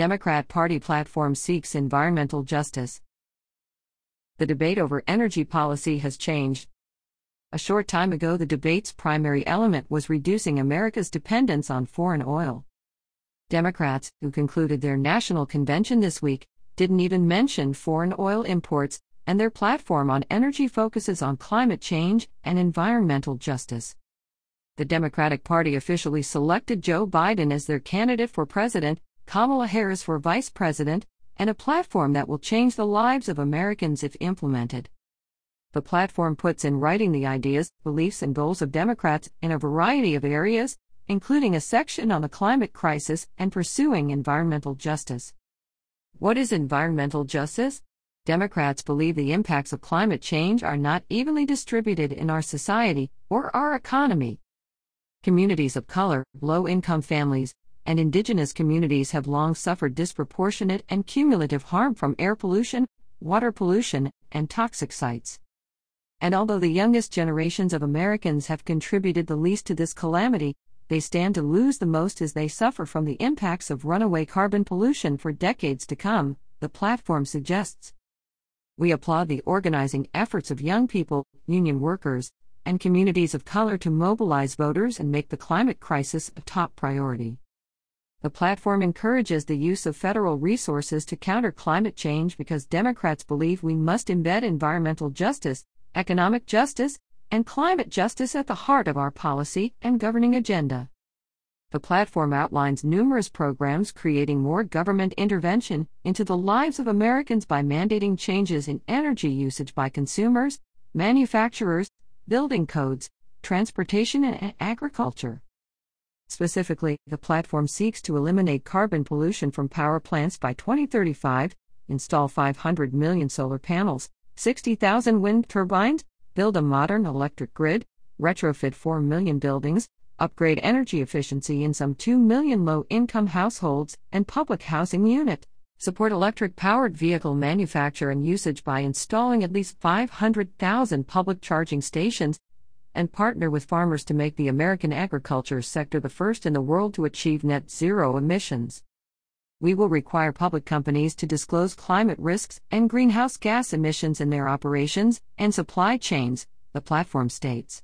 Democrat Party platform seeks environmental justice. The debate over energy policy has changed. A short time ago, the debate's primary element was reducing America's dependence on foreign oil. Democrats, who concluded their national convention this week, didn't even mention foreign oil imports, and their platform on energy focuses on climate change and environmental justice. The Democratic Party officially selected Joe Biden as their candidate for president, Kamala Harris for vice president, and a platform that will change the lives of Americans if implemented. The platform puts in writing the ideas, beliefs, and goals of Democrats in a variety of areas, including a section on the climate crisis and pursuing environmental justice. What is environmental justice? Democrats believe the impacts of climate change are not evenly distributed in our society or our economy. Communities of color, low income families, and indigenous communities have long suffered disproportionate and cumulative harm from air pollution, water pollution, and toxic sites. And although the youngest generations of Americans have contributed the least to this calamity, they stand to lose the most as they suffer from the impacts of runaway carbon pollution for decades to come, the platform suggests. We applaud the organizing efforts of young people, union workers, and communities of color to mobilize voters and make the climate crisis a top priority. The platform encourages the use of federal resources to counter climate change because Democrats believe we must embed environmental justice, economic justice, and climate justice at the heart of our policy and governing agenda. The platform outlines numerous programs creating more government intervention into the lives of Americans by mandating changes in energy usage by consumers, manufacturers, building codes, transportation, and agriculture. Specifically, the platform seeks to eliminate carbon pollution from power plants by 2035, install 500 million solar panels, 60,000 wind turbines, build a modern electric grid, retrofit 4 million buildings, upgrade energy efficiency in some 2 million low income households and public housing unit, support electric powered vehicle manufacture and usage by installing at least 500,000 public charging stations, and partner with farmers to make the American agriculture sector the first in the world to achieve net zero emissions. We will require public companies to disclose climate risks and greenhouse gas emissions in their operations and supply chains, the platform states.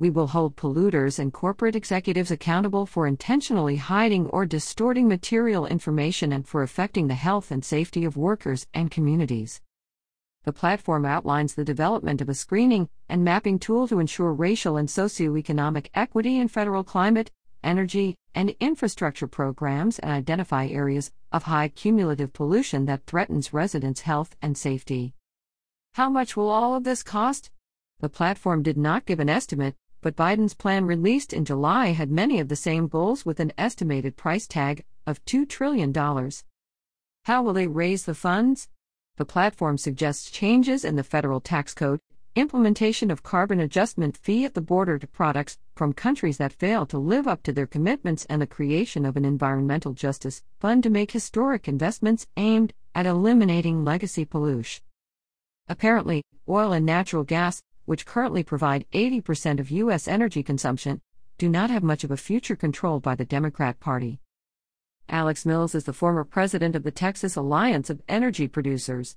We will hold polluters and corporate executives accountable for intentionally hiding or distorting material information and for affecting the health and safety of workers and communities. The platform outlines the development of a screening and mapping tool to ensure racial and socioeconomic equity in federal climate, energy, and infrastructure programs and identify areas of high cumulative pollution that threatens residents' health and safety. How much will all of this cost? The platform did not give an estimate, but Biden's plan released in July had many of the same goals with an estimated price tag of $2 trillion. How will they raise the funds? The platform suggests changes in the federal tax code, implementation of carbon adjustment fee at the border to products from countries that fail to live up to their commitments and the creation of an environmental justice fund to make historic investments aimed at eliminating legacy pollution. Apparently, oil and natural gas, which currently provide 80% of U.S. energy consumption, do not have much of a future controlled by the Democrat Party. Alex Mills is the former president of the Texas Alliance of Energy Producers.